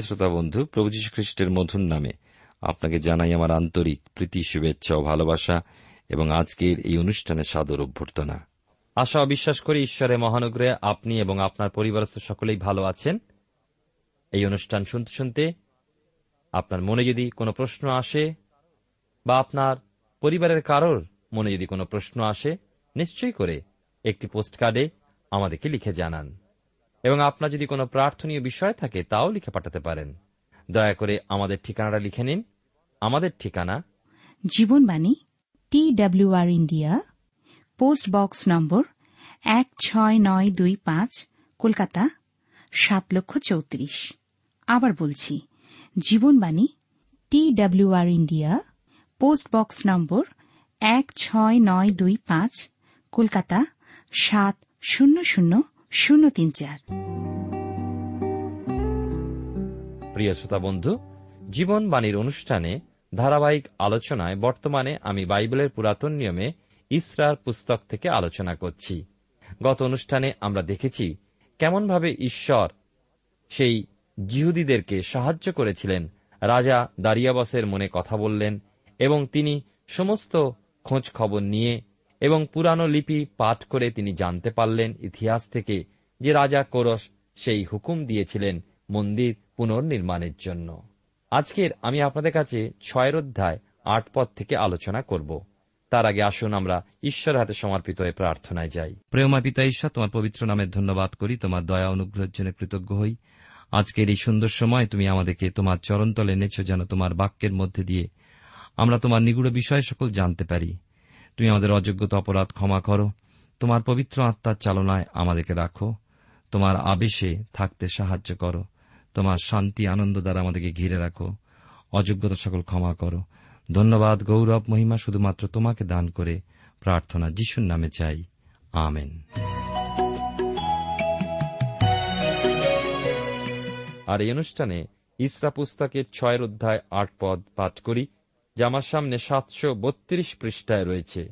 প্রিয় শ্রোতা বন্ধু, প্রভু যীশু খ্রিস্টের মধুর নামে আপনাকে জানাই আমার আন্তরিক প্রীতি, শুভেচ্ছা ও ভালোবাসা এবং আজকের এই অনুষ্ঠানে সাদর অভ্যর্থনা। আশা ও বিশ্বাস করি ঈশ্বরের মহানুগ্রহে আপনি এবং আপনার পরিবারস্থ সকলেই ভালো আছেন। এই অনুষ্ঠান শুনতে শুনতে আপনার মনে যদি কোনো প্রশ্ন আসে বা আপনার পরিবারের কারোর মনে যদি কোনো প্রশ্ন আসে, নিশ্চয়ই করে একটি পোস্টকার্ডে আমাদেরকে লিখে জানান। এবং আপনার যদি কোনো প্রার্থনীয় বিষয় থাকে, তাও লিখে পাঠাতে পারেন। দয়া করে আমাদের ঠিকানাটা লিখে নিন। আমাদের ঠিকানা? Jibonbani T WR India, post box number এক ছয় নয় দুই পাঁচ, কলকাতা, সাত লক্ষ চৌত্রিশ। আবার বলছি, Jibonbani T WR India, post box number এক ছয় নয় দুই পাঁচ, কলকাতা, সাত শূন্য শূন্য শূন্য তিন চার। প্রিয় শ্রোতা বন্ধু জীবনবাণীর অনুষ্ঠানে ধারাবাহিক আলোচনায় বর্তমানে আমি বাইবেলের পুরাতন নিয়মে ইসরার পুস্তক থেকে আলোচনা করছি। গত অনুষ্ঠানে আমরা দেখেছি কেমনভাবে ঈশ্বর সেই জিহুদীদেরকে সাহায্য করেছিলেন। রাজা দারিয়াবাসের মনে কথা বললেন এবং তিনি সমস্ত খোঁজ খবর নিয়ে এবং পুরানো লিপি পাঠ করে তিনি জানতে পারলেন ইতিহাস থেকে যে রাজা কোরস সেই হুকুম দিয়েছিলেন মন্দির পুনর্নির্মাণের জন্য। আজকের আমি আপনাদের কাছে ছয়ের অধ্যায় আট পদ থেকে আলোচনা করব। তার আগে আসুন আমরা ঈশ্বর হাতে সমর্পিত হয়ে প্রার্থনায় যাই। প্রেমা পিতা ঈশ্বর, তোমার পবিত্র নামের ধন্যবাদ করি, তোমার দয়া অনুগ্রহের জন্য কৃতজ্ঞ হই। আজকের এই সুন্দর সময় তুমি আমাদেরকে তোমার চরণতলে এনেছো যেন তোমার বাক্যের মধ্যে দিয়ে আমরা তোমার নিগুড় বিষয় সকল জানতে পারি। তুমি আমাদের অযোগ্যতা অপরাধ ক্ষমা করো। তোমার পবিত্র আত্মার চালনায় আমাদেরকে রাখো। তোমার আবেশে থাকতে সাহায্য করো। তোমার শান্তি, আনন্দ দ্বারা আমাদেরকে ঘিরে রাখো। অযোগ্যতা সকল ক্ষমা করো। ধন্যবাদ, গৌরব, মহিমা শুধুমাত্র তোমাকে দান করে প্রার্থনা যিশুর নামে চাই। আমেন। আর এই অনুষ্ঠানে ইসরা পুস্তকের ছয়ের অধ্যায় আট পদ পাঠ করি। যা আমার সামনে সাতশো বত্রিশ পৃষ্ঠায় রয়েছে।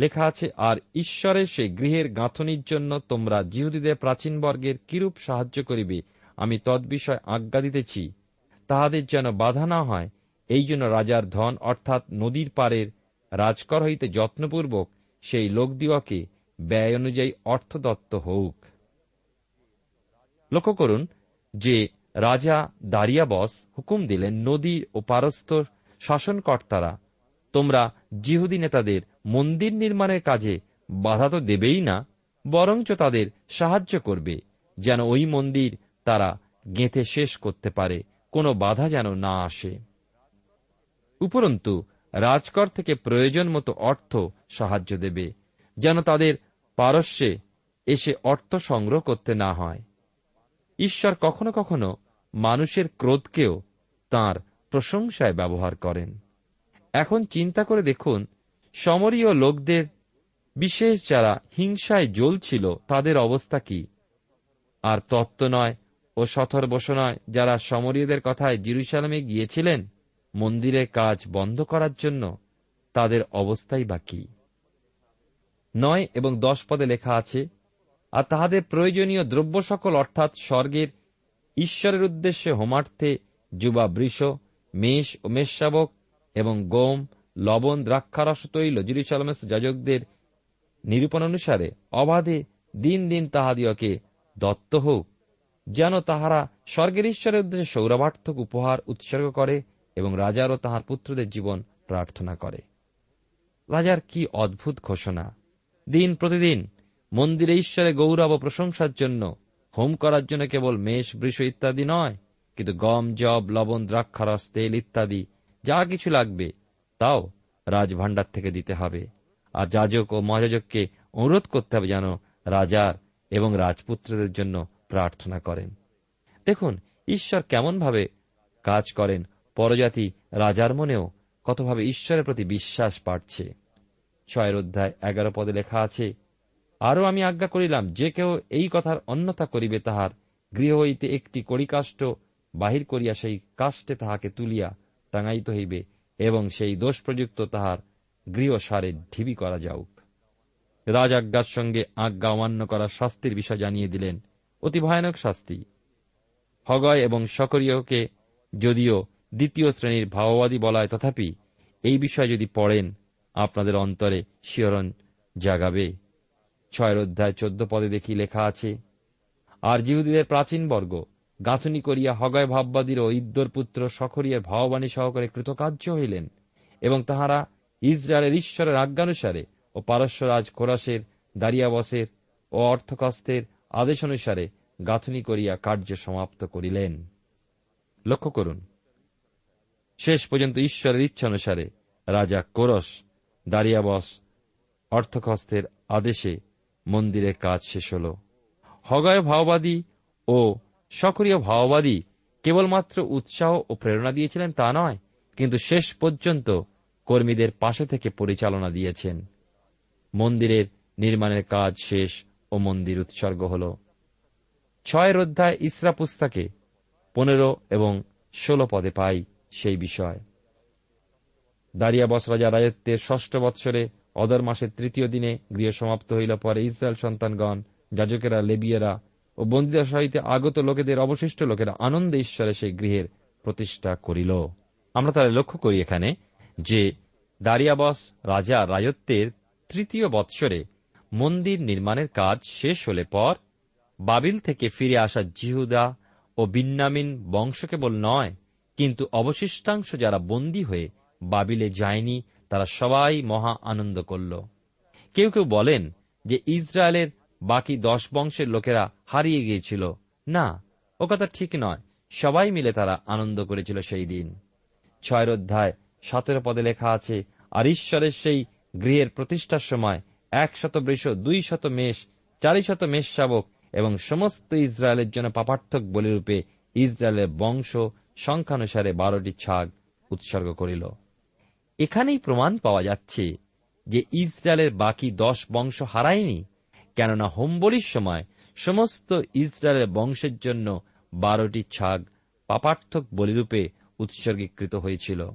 লেখা আছে, আর ঈশ্বরের সেই গৃহের গাঁথনির জন্য তোমরা জিহুদীদের প্রাচীন বর্গের কিরূপ সাহায্য করিবে, আমি তদ্বিষয় আজ্ঞা দিতেছি। তাহাদের যেন বাধা না হয়, এই জন্য রাজার ধন, অর্থাৎ নদীর পারের রাজকর হইতে যত্নপূর্বক সেই লোকদিওকে ব্যয় অনুযায়ী অর্থদত্ত হউক। লক্ষ্য করুন যে রাজা দারিয়াবস হুকুম দিলেন নদী ও পারস্থ শাসনকর্তারা। তোমরা জিহুদি নেতাদের মন্দির নির্মাণের কাজে বাধা তো দেবেই না, বরঞ্চ তাদের সাহায্য করবে, যেন ওই মন্দির তারা গেঁথে শেষ করতে পারে, কোনো বাধা যেন না আসে। উপরন্তু, রাজকর থেকে প্রয়োজন মতো অর্থ সাহায্য দেবে, যেন তাদের পারস্যে এসে অর্থ সংগ্রহ করতে না হয়। ঈশ্বর কখনো কখনো মানুষের ক্রোধকেও তার প্রশংসায় ব্যবহার করেন। এখন চিন্তা করে দেখুন, সমরীয় লোকদের, বিশেষ যারা হিংসায় জ্বলছিল, তাদের অবস্থা কি? আর তত্ত্ব নয় ও সথর বস নয় যারা সমরীয়দের কথায় জিরুসালামে গিয়েছিলেন মন্দিরের কাজ বন্ধ করার জন্য, তাদের অবস্থাই বা কি? নয় এবং দশ পদে লেখা আছে, আর তাহাদের প্রয়োজনীয় দ্রব্য সকল অর্থাৎ স্বর্গের ঈশ্বরের উদ্দেশ্যে হোমার্থে যুবা বৃষ মেষ ও মেষশাবক এবং গম, লবণ, দ্রাক্ষারস তৈল, জিরুসালামের যাজকদের নিরূপণ অনুসারে অবাধে দিন দিন তাহাদিওকে দত্ত হোক, যেন তাহারা স্বর্গের ঈশ্বরের উদ্দেশ্যে সৌরভার্থক উপহার উৎসর্গ করে এবং রাজারও তাহার পুত্রদের জীবন প্রার্থনা করে। রাজার কি অদ্ভুত ঘোষণা! দিন প্রতিদিন মন্দিরে ঈশ্বরে গৌরব ও প্রশংসার জন্য, হোম করার জন্য কেবল মেষ, বৃষ ইত্যাদি নয় কিন্তু গম জব লবণ, দ্রাক্ষারস, তেল ইত্যাদি যা কিছু লাগবে, তাও রাজভাণ্ডার থেকে দিতে হবে। আর যাজক ও মহাযাজককে অনুরোধ করতে হবে যেন রাজার এবং রাজপুত্রদের জন্য প্রার্থনা করেন। দেখুন, ঈশ্বর কেমনভাবে কাজ করেন, পরজাতি রাজার মনেও কতভাবে ঈশ্বরের প্রতি বিশ্বাস বাড়ছে। ছয়ের অধ্যায় এগারো পদে লেখা আছে, আরও আমি আজ্ঞা করিলাম, যে কেউ এই কথার অন্যথা করিবে, তাহার গৃহ হইতে একটি কড়িকাষ্ট বাহির করিয়া সেই কাষ্টে তাহাকে তুলিয়া টাঙাইতে হইবে এবং সেই দোষ প্রযুক্ত তাহার গৃহ সারে ঢিবি করা যাউক। রাজাজ্ঞার সঙ্গে আজ্ঞা অমান্য করার শাস্তির বিষয় জানিয়ে দিলেন, অতি ভয়ানক শাস্তি। হগয় এবং সকরীয়কে যদিও দ্বিতীয় শ্রেণির ভাওবাদী বলায় তথাপি এই বিষয়ে যদি পড়েন, আপনাদের অন্তরে শিহরণ জাগাবে। ছয়ের অধ্যায় চোদ্দ পদে দেখি লেখা আছে, আর জিহুদীদের প্রাচীন বর্গ গাঁথনি করিয়া হগয় ভাববাদীর ও ইদ্দর পুত্র সখরিয়ার ভাববাণী সহকারে কৃতকার্য হইলেন এবং তাহারা ইসরায়েলের ঈশ্বরের আজ্ঞানুসারে ও পারস্যরাজ খোরাসের দারিয়াবসের ও অর্থকস্তের আদেশ অনুসারে গাঁথনি করিয়া কার্য সমাপ্ত করিলেন। লক্ষ্য করুন, শেষ পর্যন্ত ঈশ্বরের ইচ্ছা অনুসারে রাজা কোরস, দারিয়াবস, অর্থকস্তের আদেশে মন্দিরের কাজ শেষ হল। হগয় ভাওবাদী ও সক্রিয় ভাওবাদী কেবলমাত্র উৎসাহ ও প্রেরণা দিয়েছিলেন তা নয়, কিন্তু শেষ পর্যন্ত কর্মীদের পাশে থেকে পরিচালনা দিয়েছেন। মন্দিরের নির্মাণের কাজ শেষ ও মন্দির উৎসর্গ হল। ছয়ের অধ্যায় ইসরা পুস্তাকে পনেরো এবং ষোলো পদে পাই সেই বিষয়। দারিয়াবস রাজা রাজত্বের ষষ্ঠ বৎসরে অদর মাসের তৃতীয় দিনে গৃহ সমাপ্ত হইল পরে ইসরায়েল সন্তানগণ, যাজকেরা, লেবিয়েরা ও বন্দিতা সহিত আগত লোকেদের, অবশিষ্ট লোকেরা আনন্দে ঈশ্বরে সেই গৃহের প্রতিষ্ঠা করিল। আমরা তাহলে লক্ষ্য করি এখানে যে দারিয়াবস রাজা রাজত্বের তৃতীয় বৎসরে মন্দির নির্মাণের কাজ শেষ হলে পর বাবিল থেকে ফিরে আসা জিহুদা ও বিন্নামিন বংশ কেবল নয়, কিন্তু অবশিষ্টাংশ যারা বন্দী হয়ে বাবিলে যায়নি, তারা সবাই মহা আনন্দ করল। কেউ কেউ বলেন যে ইসরায়েলের বাকি দশ বংশের লোকেরা হারিয়ে গিয়েছিল। না, ও কথা ঠিক নয়। সবাই মিলে তারা আনন্দ করেছিল সেই দিন। ছয়ের অধ্যায় সতেরো পদে লেখা আছে, আর ঈশ্বরের সেই গৃহের প্রতিষ্ঠার সময় এক শত বৃষ, দুই শত মেষ, চারি শত মেষ শাবক এবং সমস্ত ইসরায়েলের জন্য পাপার্থক বলিরূপে ইসরায়েলের বংশ সংখ্যানুসারে বারোটি ছাগ উৎসর্গ করিল। এখানেই প্রমাণ পাওয়া যাচ্ছে যে ইসরায়েলের বাকি দশ বংশ হারায়নি। কেননা হোমবলির সময় সমস্ত ইসরায়েলের বংশের জন্য বারোটি ছাগ পাপার্থক বলিরূপে উৎসর্গীকৃত হয়েছিল।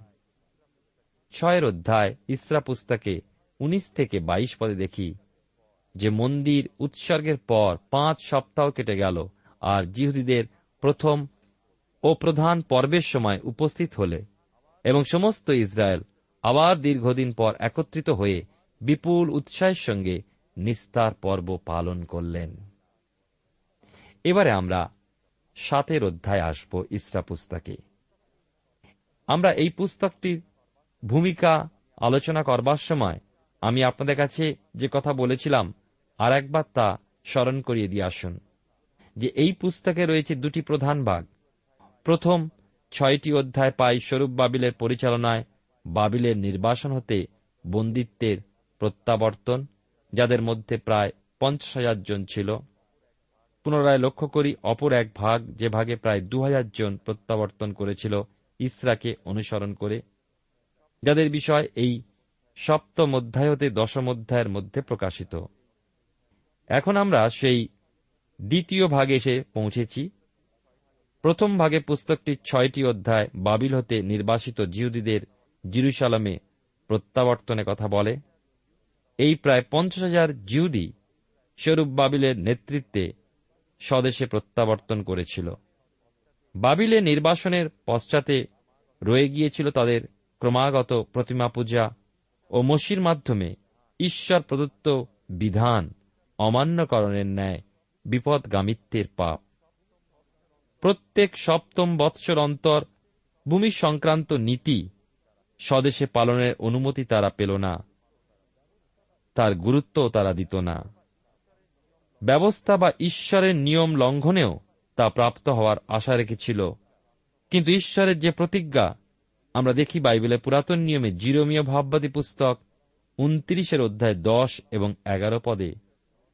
ছয়ের অধ্যায় ইসরা পুস্তকে উনিশ থেকে বাইশ পদে দেখি, যে মন্দির উৎসর্গের পর পাঁচ সপ্তাহ কেটে গেল আর জিহুদীদের প্রথম ও প্রধান পর্বের সময় উপস্থিত হলে এবং সমস্ত ইসরায়েল আবার দীর্ঘদিন পর একত্রিত হয়ে বিপুল উৎসাহের সঙ্গে নিস্তার পর্ব পালন করলেন। এবারে আমরা সাতের অধ্যায় আসব ইসরা পুস্তকে। আমরা এই পুস্তকটির ভূমিকা আলোচনা করবার সময় আমি আপনাদের কাছে যে কথা বলেছিলাম, আর একবার তা স্মরণ করিয়ে দিয়ে আসুন যে এই পুস্তকে রয়েছে দুটি প্রধান ভাগ। প্রথম ছয়টি অধ্যায় পাই স্বরূপ বাবিলের পরিচালনায় বাবিলের নির্বাসন হতে বন্দিত্বের প্রত্যাবর্তন যাদের মধ্যে প্রায় পঞ্চাশ হাজার জন ছিল, পুনরায় লক্ষ্য করি অপর এক ভাগ, যে ভাগে প্রায় দু হাজার জন প্রত্যাবর্তন করেছিল, ইসরাকে অনুসরণ করে, যাদের বিষয় এই সপ্তম অধ্যায় হতে দশম অধ্যায়ের মধ্যে প্রকাশিত। এখন আমরা সেই দ্বিতীয় ভাগে এসে পৌঁছেছি। প্রথম ভাগে পুস্তকটির ছয়টি অধ্যায় বাবিল হতে নির্বাসিত জিহুদীদের জিরুসালামে প্রত্যাবর্তনের কথা বলে। এই প্রায় পঞ্চাশ হাজার জিহুদি স্বরূপ বাবিলের নেতৃত্বে স্বদেশে প্রত্যাবর্তন করেছিল। বাবিলে নির্বাসনের পশ্চাতে রয়ে গিয়েছিল তাদের ক্রমাগত প্রতিমা পূজা ও মসির মাধ্যমে ঈশ্বর প্রদত্ত বিধান অমান্যকরণের ন্যায় বিপদগামিত্বের পাপ। প্রত্যেক সপ্তম বৎসর অন্তর ভূমি সংক্রান্ত নীতি স্বদেশে পালনের অনুমতি তারা পেল না। তার গুরুত্ব তারা দিত না। ব্যবস্থা বা ঈশ্বরের নিয়ম লঙ্ঘনেও তা প্রাপ্ত হওয়ার আশা রেখেছিল। কিন্তু ঈশ্বরের যে প্রতিজ্ঞা, আমরা দেখি বাইবেলের পুরাতন নিয়মে জিরোমীয় ভাববাদী পুস্তক উনত্রিশের অধ্যায় দশ এবং এগারো পদে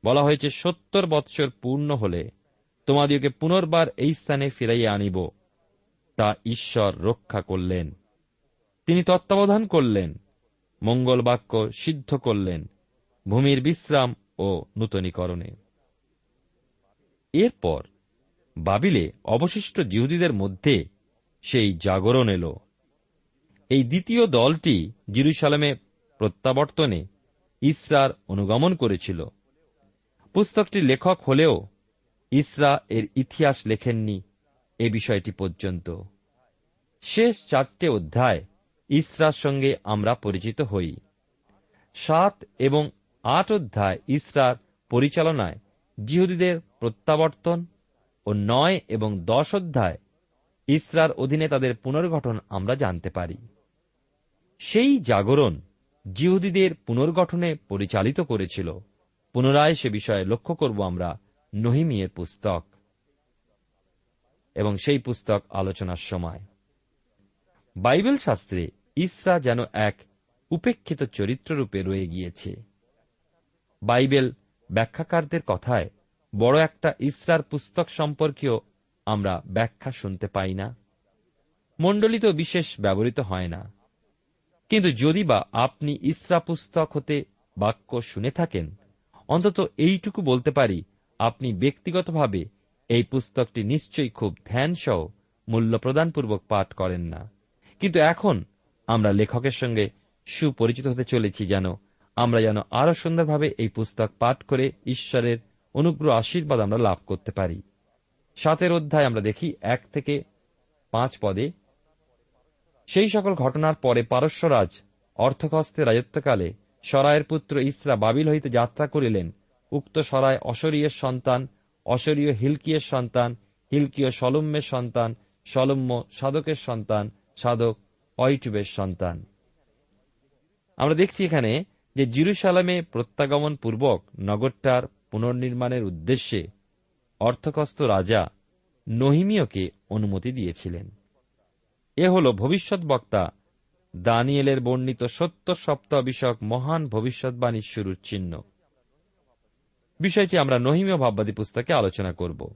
বলা হয়েছে, সত্তর বৎসর পূর্ণ হলে তোমাদিওকে পুনর্বার এই স্থানে ফিরাইয়া আনিব। তা ঈশ্বর রক্ষা করলেন। তিনি তত্ত্বাবধান করলেন, মঙ্গল বাক্য সিদ্ধ করলেন। ভূমির বিশ্রাম ও নূতনীকরণে। এরপর বাবিলে অবশিষ্ট জিহুদীদের মধ্যে সেই জাগরণ এল। এই দ্বিতীয় দলটি জিরুসালামে প্রত্যাবর্তনে ইসরার অনুগমন করেছিল। পুস্তকটি লেখক হলেও ইসরা এর ইতিহাস লেখেননি এ বিষয়টি পর্যন্ত। শেষ চারটে অধ্যায় ইসরার সঙ্গে আমরা পরিচিত হই। সাত এবং আট অধ্যায় ইসরার পরিচালনায় জিহুদীদের প্রত্যাবর্তন ও নয় এবং দশ অধ্যায় ইসরার অধীনে তাদের পুনর্গঠন আমরা জানতে পারি। সেই জাগরণ জিহুদীদের পুনর্গঠনে পরিচালিত করেছিল। পুনরায় সে বিষয়ে লক্ষ্য করব আমরা নহিমিয়ের পুস্তক এবং সেই পুস্তক আলোচনার সময়। বাইবেল শাস্ত্রে ইসরা যেন এক উপেক্ষিত চরিত্ররূপে রয়ে গিয়েছে। বাইবেল ব্যাখ্যাকারদের কথায় বড় একটা ইসরার পুস্তক সম্পর্কেও আমরা ব্যাখ্যা শুনতে পাই না। মণ্ডলিত বিশেষ ব্যবহৃত হয় না। কিন্তু যদি বা আপনি ইসরা পুস্তক হতে বাক্য শুনে থাকেন, অন্তত এইটুকু বলতে পারি, আপনি ব্যক্তিগতভাবে এই পুস্তকটি নিশ্চয়ই খুব ধ্যানসহ মূল্য প্রদানপূর্বক পাঠ করেন না। কিন্তু এখন আমরা লেখকের সঙ্গে সুপরিচিত হতে চলেছি যেন আমরা যেন আরও সুন্দরভাবে এই পুস্তক পাঠ করে ঈশ্বরের অনুগ্রহ আশীর্বাদ আমরা লাভ করতে পারি। সাতের অধ্যায় আমরা দেখি এক থেকে পাঁচ পদে, সেই সকল ঘটনার পরে পারস্যরাজ অর্থকস্তের রাজত্বকালে সরায়ের পুত্র ইসরা বাবিল হইতে যাত্রা করিলেন। উক্ত সরায় অশরীয়ের সন্তান অশরীয় হিলকিয়ের সন্তান, হিলকীয় সলম্যের সন্তান সলম্য সাধকের সন্তান সাধক অইটুবের সন্তান। আমরা দেখছি এখানে যে জিরুসালামে প্রত্যাগমন পূর্বক নগরটার পুনর্নির্মাণের উদ্দেশ্যে অর্থকস্ত রাজা নহিমিয়কে অনুমতি দিয়েছিলেন। এ হল ভবিষ্যৎ বক্তা দানিয়েলের বর্ণিত সত্য সপ্তাহ বিষয়ক মহান ভবিষ্যৎবাণীর শুরুর চিহ্ন। বিষয়টি আমরা নহিমীয় ভাববাদী পুস্তকে আলোচনা করব।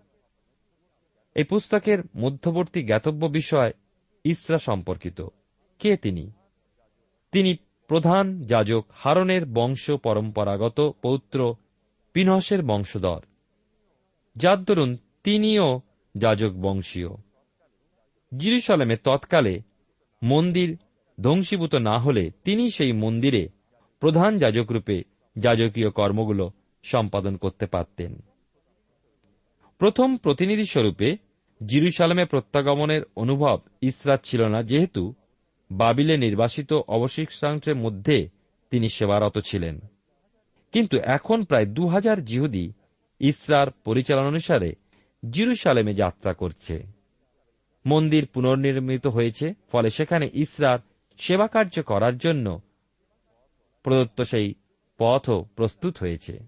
এই পুস্তকের মধ্যবর্তী জ্ঞাতব্য বিষয় ইসরা সম্পর্কিত। কে তিনি? তিনি প্রধান যাজক হারনের বংশ পরম্পরাগত পৌত্র পিনহসের বংশধর। যার দরুন তিনিও যাজক বংশীয়। জিরুসালামে তৎকালে মন্দির ধ্বংসীভূত না হলে তিনি সেই মন্দিরে প্রধান যাজকরূপে যাজকীয় কর্মগুলো সম্পাদন করতে পারতেন। প্রথম প্রতিনিধি স্বরূপে জিরুসালামে প্রত্যাগমনের অনুভব ইসরাত ছিল না, যেহেতু বাবিলে নির্বাসিত অবশিষ্টাংশের মধ্যে তিনি সেবারত ছিলেন। কিন্তু এখন প্রায় দু হাজার জিহুদি ইসরার পরিচালনানুসারে জিরুসালেমে যাত্রা করছে। মন্দির পুনর্নির্মিত হয়েছে, ফলে সেখানে ইসরার সেবা কার্য করার জন্য প্রদত্ত সেই পথও প্রস্তুত হয়েছে।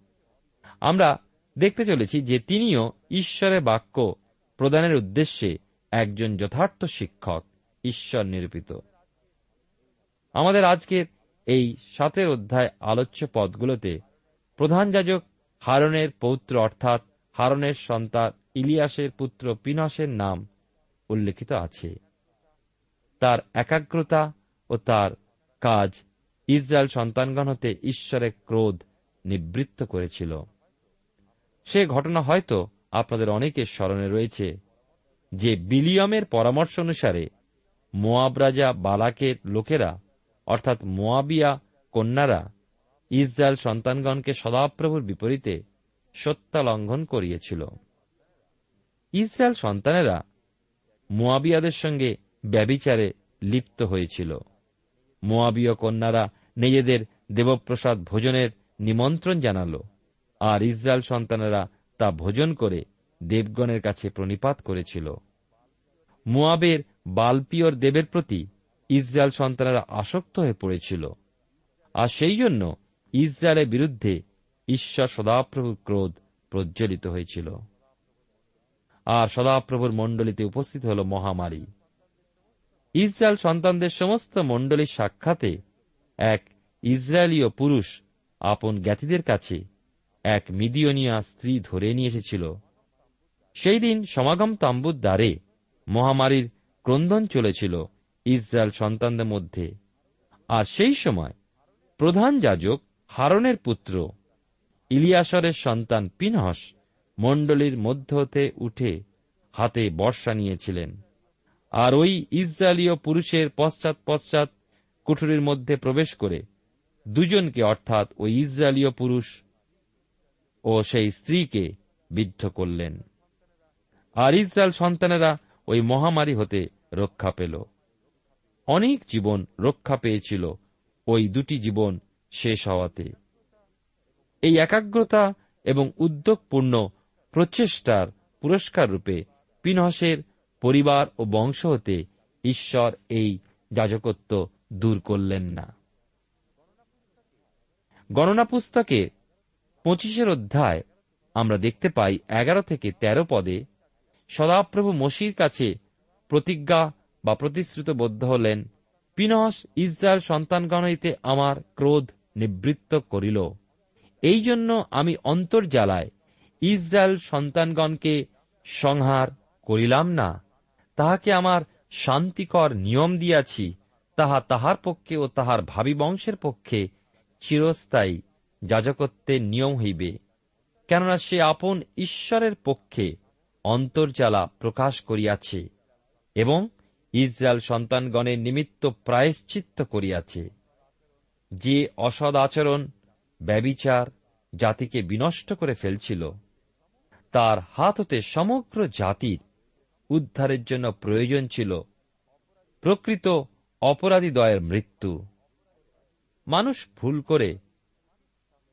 আমরা দেখতে চলেছি যে তিনিও ঈশ্বরের বাক্য প্রদানের উদ্দেশ্যে একজন যথার্থ শিক্ষক, ঈশ্বর নিরূপিত। আমাদের আজকের এই সাতের অধ্যায় আলোচ্য পদগুলোতে প্রধান যাজক হারনের পৌত্র অর্থাৎ হারনের সন্তান ইলিয়াসের পুত্র পিনসের নাম উল্লেখিত আছে। তার একাগ্রতা ও তার কাজ ইসরায়েল সন্তানগণ হতে ঈশ্বরের ক্রোধ নিবৃত্ত করেছিল। সে ঘটনা হয়তো আপনাদের অনেকের স্মরণে রয়েছে যে বিলিয়মের পরামর্শ অনুসারে মোয়াব রাজা বালাকের লোকেরা অর্থাৎ মোয়াবিয়া কন্যারা ইসরায়েল সন্তানগণকে সদাপ্রভুর বিপরীতে সত্তা লঙ্ঘন করিয়েছিল। ইসরায়েল সন্তানেরা মোয়াবিয়াদের সঙ্গে ব্যবিচারে লিপ্ত হয়েছিল। মোয়াবীয় কন্যারা নিজেদের দেবপ্রসাদ ভোজনের নিমন্ত্রণ জানাল, আর ইসরায়েল সন্তানেরা তা ভোজন করে দেবগণের কাছে প্রণিপাত করেছিল। মোয়াবের বালপিয়র দেবের প্রতি ইসরায়েল সন্তানেরা আসক্ত হয়ে পড়েছিল। আর সেই জন্য ইসরায়েলের বিরুদ্ধে ঈশ্বর সদাপ্রভুর ক্রোধ প্রজ্বলিত হয়েছিল। আর সদাপ্রভুর মণ্ডলীতে উপস্থিত হল মহামারী। ইসরায়েল সন্তানদের সমস্ত মণ্ডলীর সাক্ষাতে এক ইসরায়েলীয় পুরুষ আপন জ্ঞাতিদের কাছে এক মিদিয়নিয়া স্ত্রী ধরে নিয়ে এসেছিল। সেই দিন সমাগম তাম্বুর দ্বারে মহামারীর ক্রন্দন চলেছিল। ইসরায়েল সন্তানদের মধ্যে। আর সেই সময় প্রধান যাজক হারনের পুত্র ইলিয়াসরের সন্তান পিনহস মণ্ডলীর মধ্য হতে উঠে হাতে বর্ষা নিয়েছিলেন। আর ওই ইসরায়েলীয় পুরুষের পশ্চাৎ পশ্চাৎ কুঠুরির মধ্যে প্রবেশ করে দুজনকে অর্থাৎ ওই ইসরায়েলীয় পুরুষ ও সেই স্ত্রীকে বিদ্ধ করলেন। আর ইসরায়েল সন্তানেরা ওই মহামারী হতে রক্ষা পেল। অনেক জীবন রক্ষা পেয়েছিল। ওই দুটি জীবন শেষ হওয়াতে। এই একাগ্রতা এবং উদ্যোগপূর্ণ প্রচেষ্টার পুরস্কার রূপে পিনহসের পরিবার ও বংশ হতে ঈশ্বর এই যাজকত্ব দূর করলেন না। গণনা পুস্তকে পঁচিশের অধ্যায় আমরা দেখতে পাই এগারো থেকে ১৩ পদে সদাপ্রভু মসির কাছে প্রতিজ্ঞা বা প্রতিশ্রুতবদ্ধ হলেন, পিনহস ইসরায়েল সন্তানগণ হইতে আমার ক্রোধ নিবৃত্ত করিল। এই জন্য আমি অন্তর্জালায় ইসরায়েল সন্তানগণকে সংহার করিলাম না। তাহাকে আমার শান্তিকর নিয়ম দিয়াছি, তাহা তাহার পক্ষে ও তাহার ভাবি বংশের পক্ষে চিরস্থায়ী যাজকত্বের নিয়ম হইবে। কেননা সে আপন ঈশ্বরের পক্ষে অন্তর্জালা প্রকাশ করিয়াছে এবং ইসরায়েল সন্তানগণের নিমিত্ত প্রায়শ্চিত্ত করিয়াছে। যে অসদ আচরণ, ব্যবিচার জাতিকে বিনষ্ট করে ফেলছিল, তার হাত হতে সমগ্র জাতির উদ্ধারের জন্য প্রয়োজন ছিল প্রকৃত অপরাধীদয়ের মৃত্যু। মানুষ ভুল করে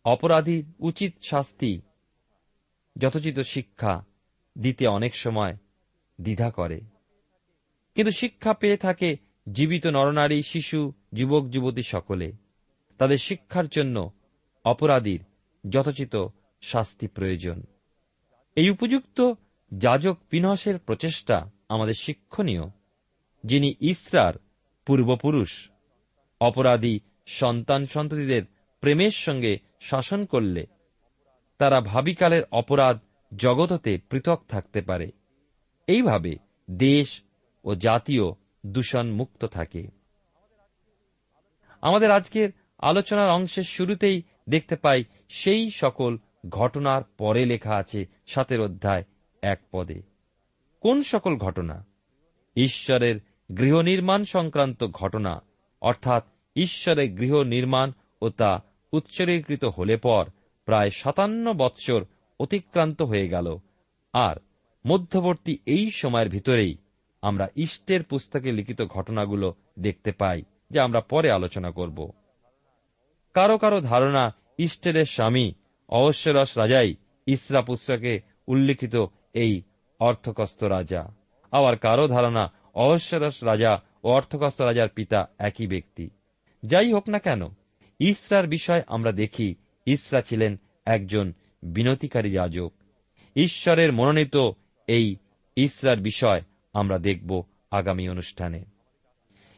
অপরাধীর উচিত শাস্তি, যথোচিত শিক্ষা দিতে অনেক সময় দ্বিধা করে। কিন্তু শিক্ষা পেয়ে থাকে জীবিত নরনারী, শিশু, যুবক, যুবতী সকলে। তাদের শিক্ষার জন্য অপরাধীর যথোচিত শাস্তি প্রয়োজন। এই উপযুক্ত যাজক পিনসের প্রচেষ্টা আমাদের শিক্ষণীয়, যিনি ইসরার পূর্বপুরুষ। অপরাধী সন্তান সন্ততিদের প্রেমের সঙ্গে শাসন করলে তারা ভাবিকালের অপরাধ জগততে পৃথক থাকতে পারে। এইভাবে দেশ ও জাতীয় দূষণ মুক্ত থাকে। আমাদের আজকের আলোচনার অংশের শুরুতেই দেখতে পাই সেই সকল ঘটনার পরে লেখা আছে সাতের অধ্যায় এক পদে। কোন সকল ঘটনা? ঈশ্বরের গৃহ নির্মাণ সংক্রান্ত ঘটনা, অর্থাৎ ঈশ্বরের গৃহ নির্মাণ ও তা উৎসর্গীকৃত হলে পর প্রায় সাতান্ন বৎসর অতিক্রান্ত হয়ে গেল। আর মধ্যবর্তী এই সময়ের ভিতরেই আমরা ইষ্টের পুস্তকে লিখিত ঘটনাগুলো দেখতে পাই, যা আমরা পরে আলোচনা করব। কারও কারও ধারণা ইস্টেরের স্বামী অবশ্যরস রাজাই ইসরা পুস্তকে উল্লিখিত এই অর্থকস্ত রাজা। আবার কারও ধারণা অবশ্যরস রাজা ও অর্থকস্ত রাজার পিতা একই ব্যক্তি। যাই হোক না কেন, ইসরার বিষয় আমরা দেখি ইসরা ছিলেন একজন বিনতিকারী যাজক। ঈশ্বরের মনোনীত এই ইসরার বিষয় আমরা দেখব আগামী অনুষ্ঠানে।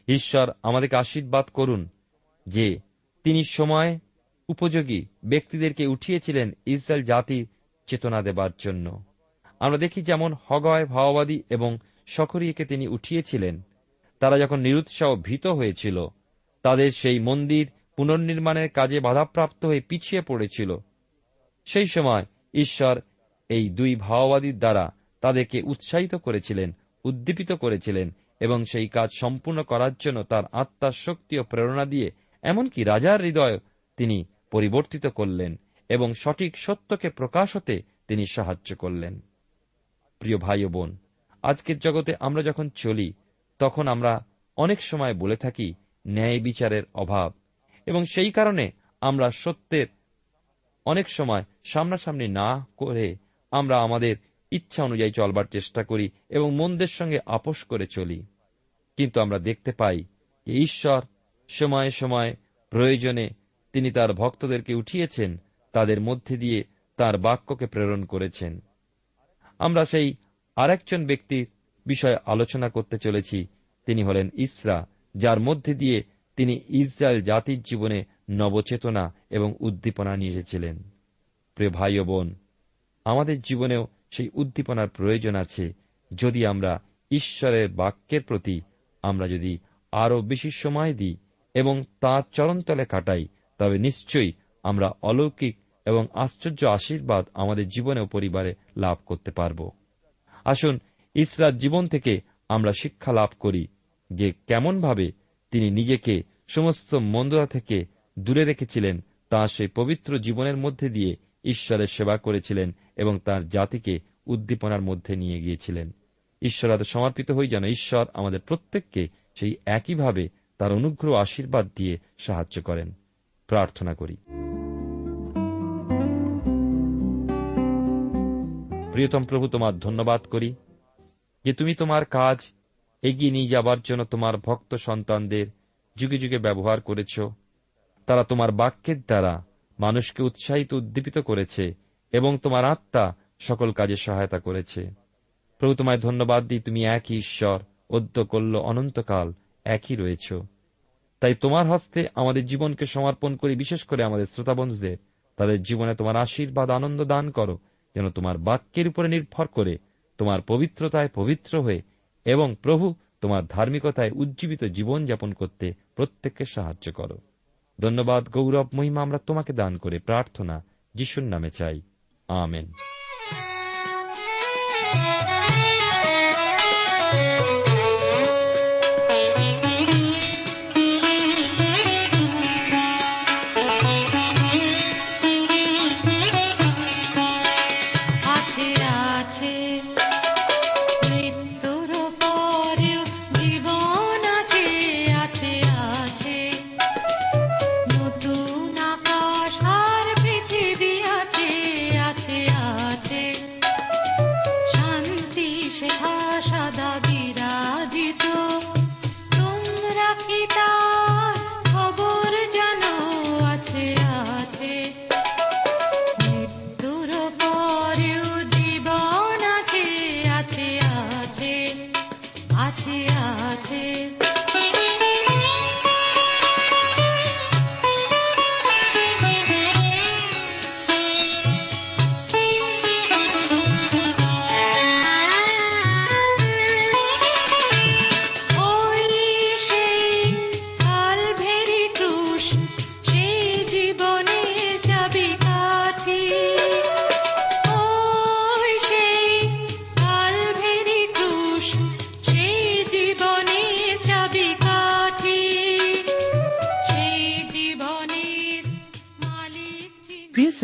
ঈশ্বর আমাদেরকে আশীর্বাদ করুন যে তিনি সময় উপযোগী ব্যক্তিদেরকে উঠিয়েছিলেন ইসরায়েল জাতির চেতনা দেবার জন্য। আমরা দেখি যেমন হগয়, ভাওবাদী এবং সকরিয়াকে তিনি উঠিয়েছিলেন। তারা যখন নিরুৎসাহ ভীত হয়েছিল, তাদের সেই মন্দির পুনর্নির্মাণের কাজে বাধাপ্রাপ্ত হয়ে পিছিয়ে পড়েছিল। সেই সময় ঈশ্বর এই দুই ভাওবাদীর দ্বারা তাদেরকে উৎসাহিত করেছিলেন উদ্দীপিত করেছিলেন এবং সেই কাজ সম্পূর্ণ করার জন্য তার আত্মার শক্তি ও প্রেরণা দিয়ে এমনকি রাজার হৃদয় তিনি পরিবর্তিত করলেন এবং সঠিক সত্যকে প্রকাশ হতে তিনি সাহায্য করলেন। প্রিয় ভাই বোন, আজকের জগতে আমরা যখন চলি, তখন আমরা অনেক সময় বলে থাকি ন্যায় বিচারের অভাব এবং সেই কারণে আমরা সত্যের অনেক সময় সামনাসামনি না করে আমরা আমাদের ইচ্ছা অনুযায়ী চলবার চেষ্টা করি এবং মন্দের সঙ্গে আপোষ করে চলি। কিন্তু আমরা দেখতে পাই যে ঈশ্বর সময়ে সময়ে প্রয়োজনে তিনি তার ভক্তদেরকে উঠিয়েছেন, তাদের মধ্যে দিয়ে তার বাক্যকে প্রেরণ করেছেন। আমরা সেই আরেকজন ব্যক্তির বিষয়ে আলোচনা করতে চলেছি। তিনি হলেন ইসরা, যার মধ্যে দিয়ে তিনি ইসরায়েল জাতির জীবনে নবচেতনা এবং উদ্দীপনা নিয়ে এসেছিলেন। প্রিয় ভাই বোন, আমাদের জীবনেও সেই উদ্দীপনার প্রয়োজন আছে। যদি আমরা ঈশ্বরের বাক্যের প্রতি আমরা যদি আরও বেশি সময় দিই এবং তা চরণতলে কাটাই, তবে নিশ্চয়ই আমরা অলৌকিক এবং আশ্চর্য আশীর্বাদ আমাদের জীবনে ও পরিবারে লাভ করতে পারব। আসুন, ইসরার জীবন থেকে আমরা শিক্ষা লাভ করি যে কেমনভাবে তিনি নিজেকে সমস্ত মন্দতা থেকে দূরে রেখেছিলেন, তা সেই পবিত্র জীবনের মধ্যে দিয়ে ঈশ্বরের সেবা করেছিলেন এবং তার জাতিকে উদ্দীপনার মধ্যে নিয়ে গিয়েছিলেন। ঈশ্বর হাতে সমর্পিত হই যেন ঈশ্বর আমাদের প্রত্যেককে সেই একইভাবে তার অনুগ্রহ, আশীর্বাদ দিয়ে সাহায্য করেন। প্রার্থনা করি। প্রিয়তম প্রভু, তোমার ধন্যবাদ করি যে তুমি তোমার কাজ এগিয়ে নিয়ে যাবার জন্য তোমার ভক্ত সন্তানদের যুগে যুগে ব্যবহার করেছ। তারা তোমার বাক্যের দ্বারা মানুষকে উৎসাহিত, উদ্দীপিত করেছে এবং তোমার আত্মা সকল কাজে সহায়তা করেছে। প্রভু, তোমায় ধন্যবাদ দিই, তুমি একই ঈশ্বর অদ্য করল অনন্তকাল একই রয়েছ। তাই তোমার হস্তে আমাদের জীবনকে সমর্পণ করি, বিশেষ করে আমাদের শ্রোতাবন্ধুদের। তাদের জীবনে তোমার আশীর্বাদ, আনন্দ দান করো, যেন তোমার বাক্যের উপরে নির্ভর করে তোমার পবিত্রতায় পবিত্র হয়ে এবং প্রভু, তোমার ধার্মিকতায় উজ্জীবিত জীবন যাপন করতে প্রত্যেককে সাহায্য করো। ধন্যবাদ গৌরব মহিমা আমরা তোমাকে দান করে প্রার্থনা যিশুর নামে চাই। Amen. sabi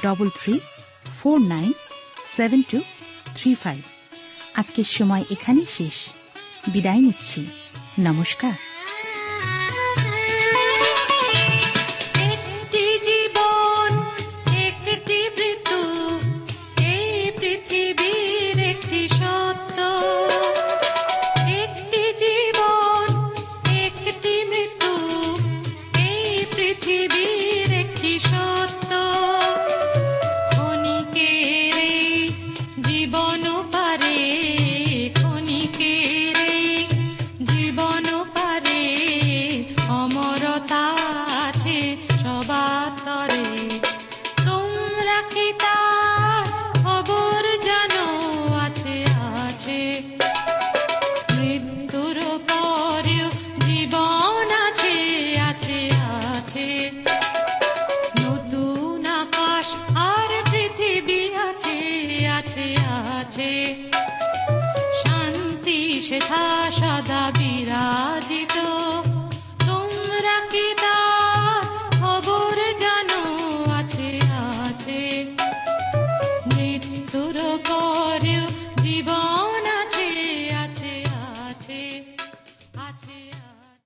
double three four nine seven two three five আজকের সময় এখানেই শেষ। বিদায় নিচ্ছি। নমস্কার। পৃথিবীর একটি সত্য।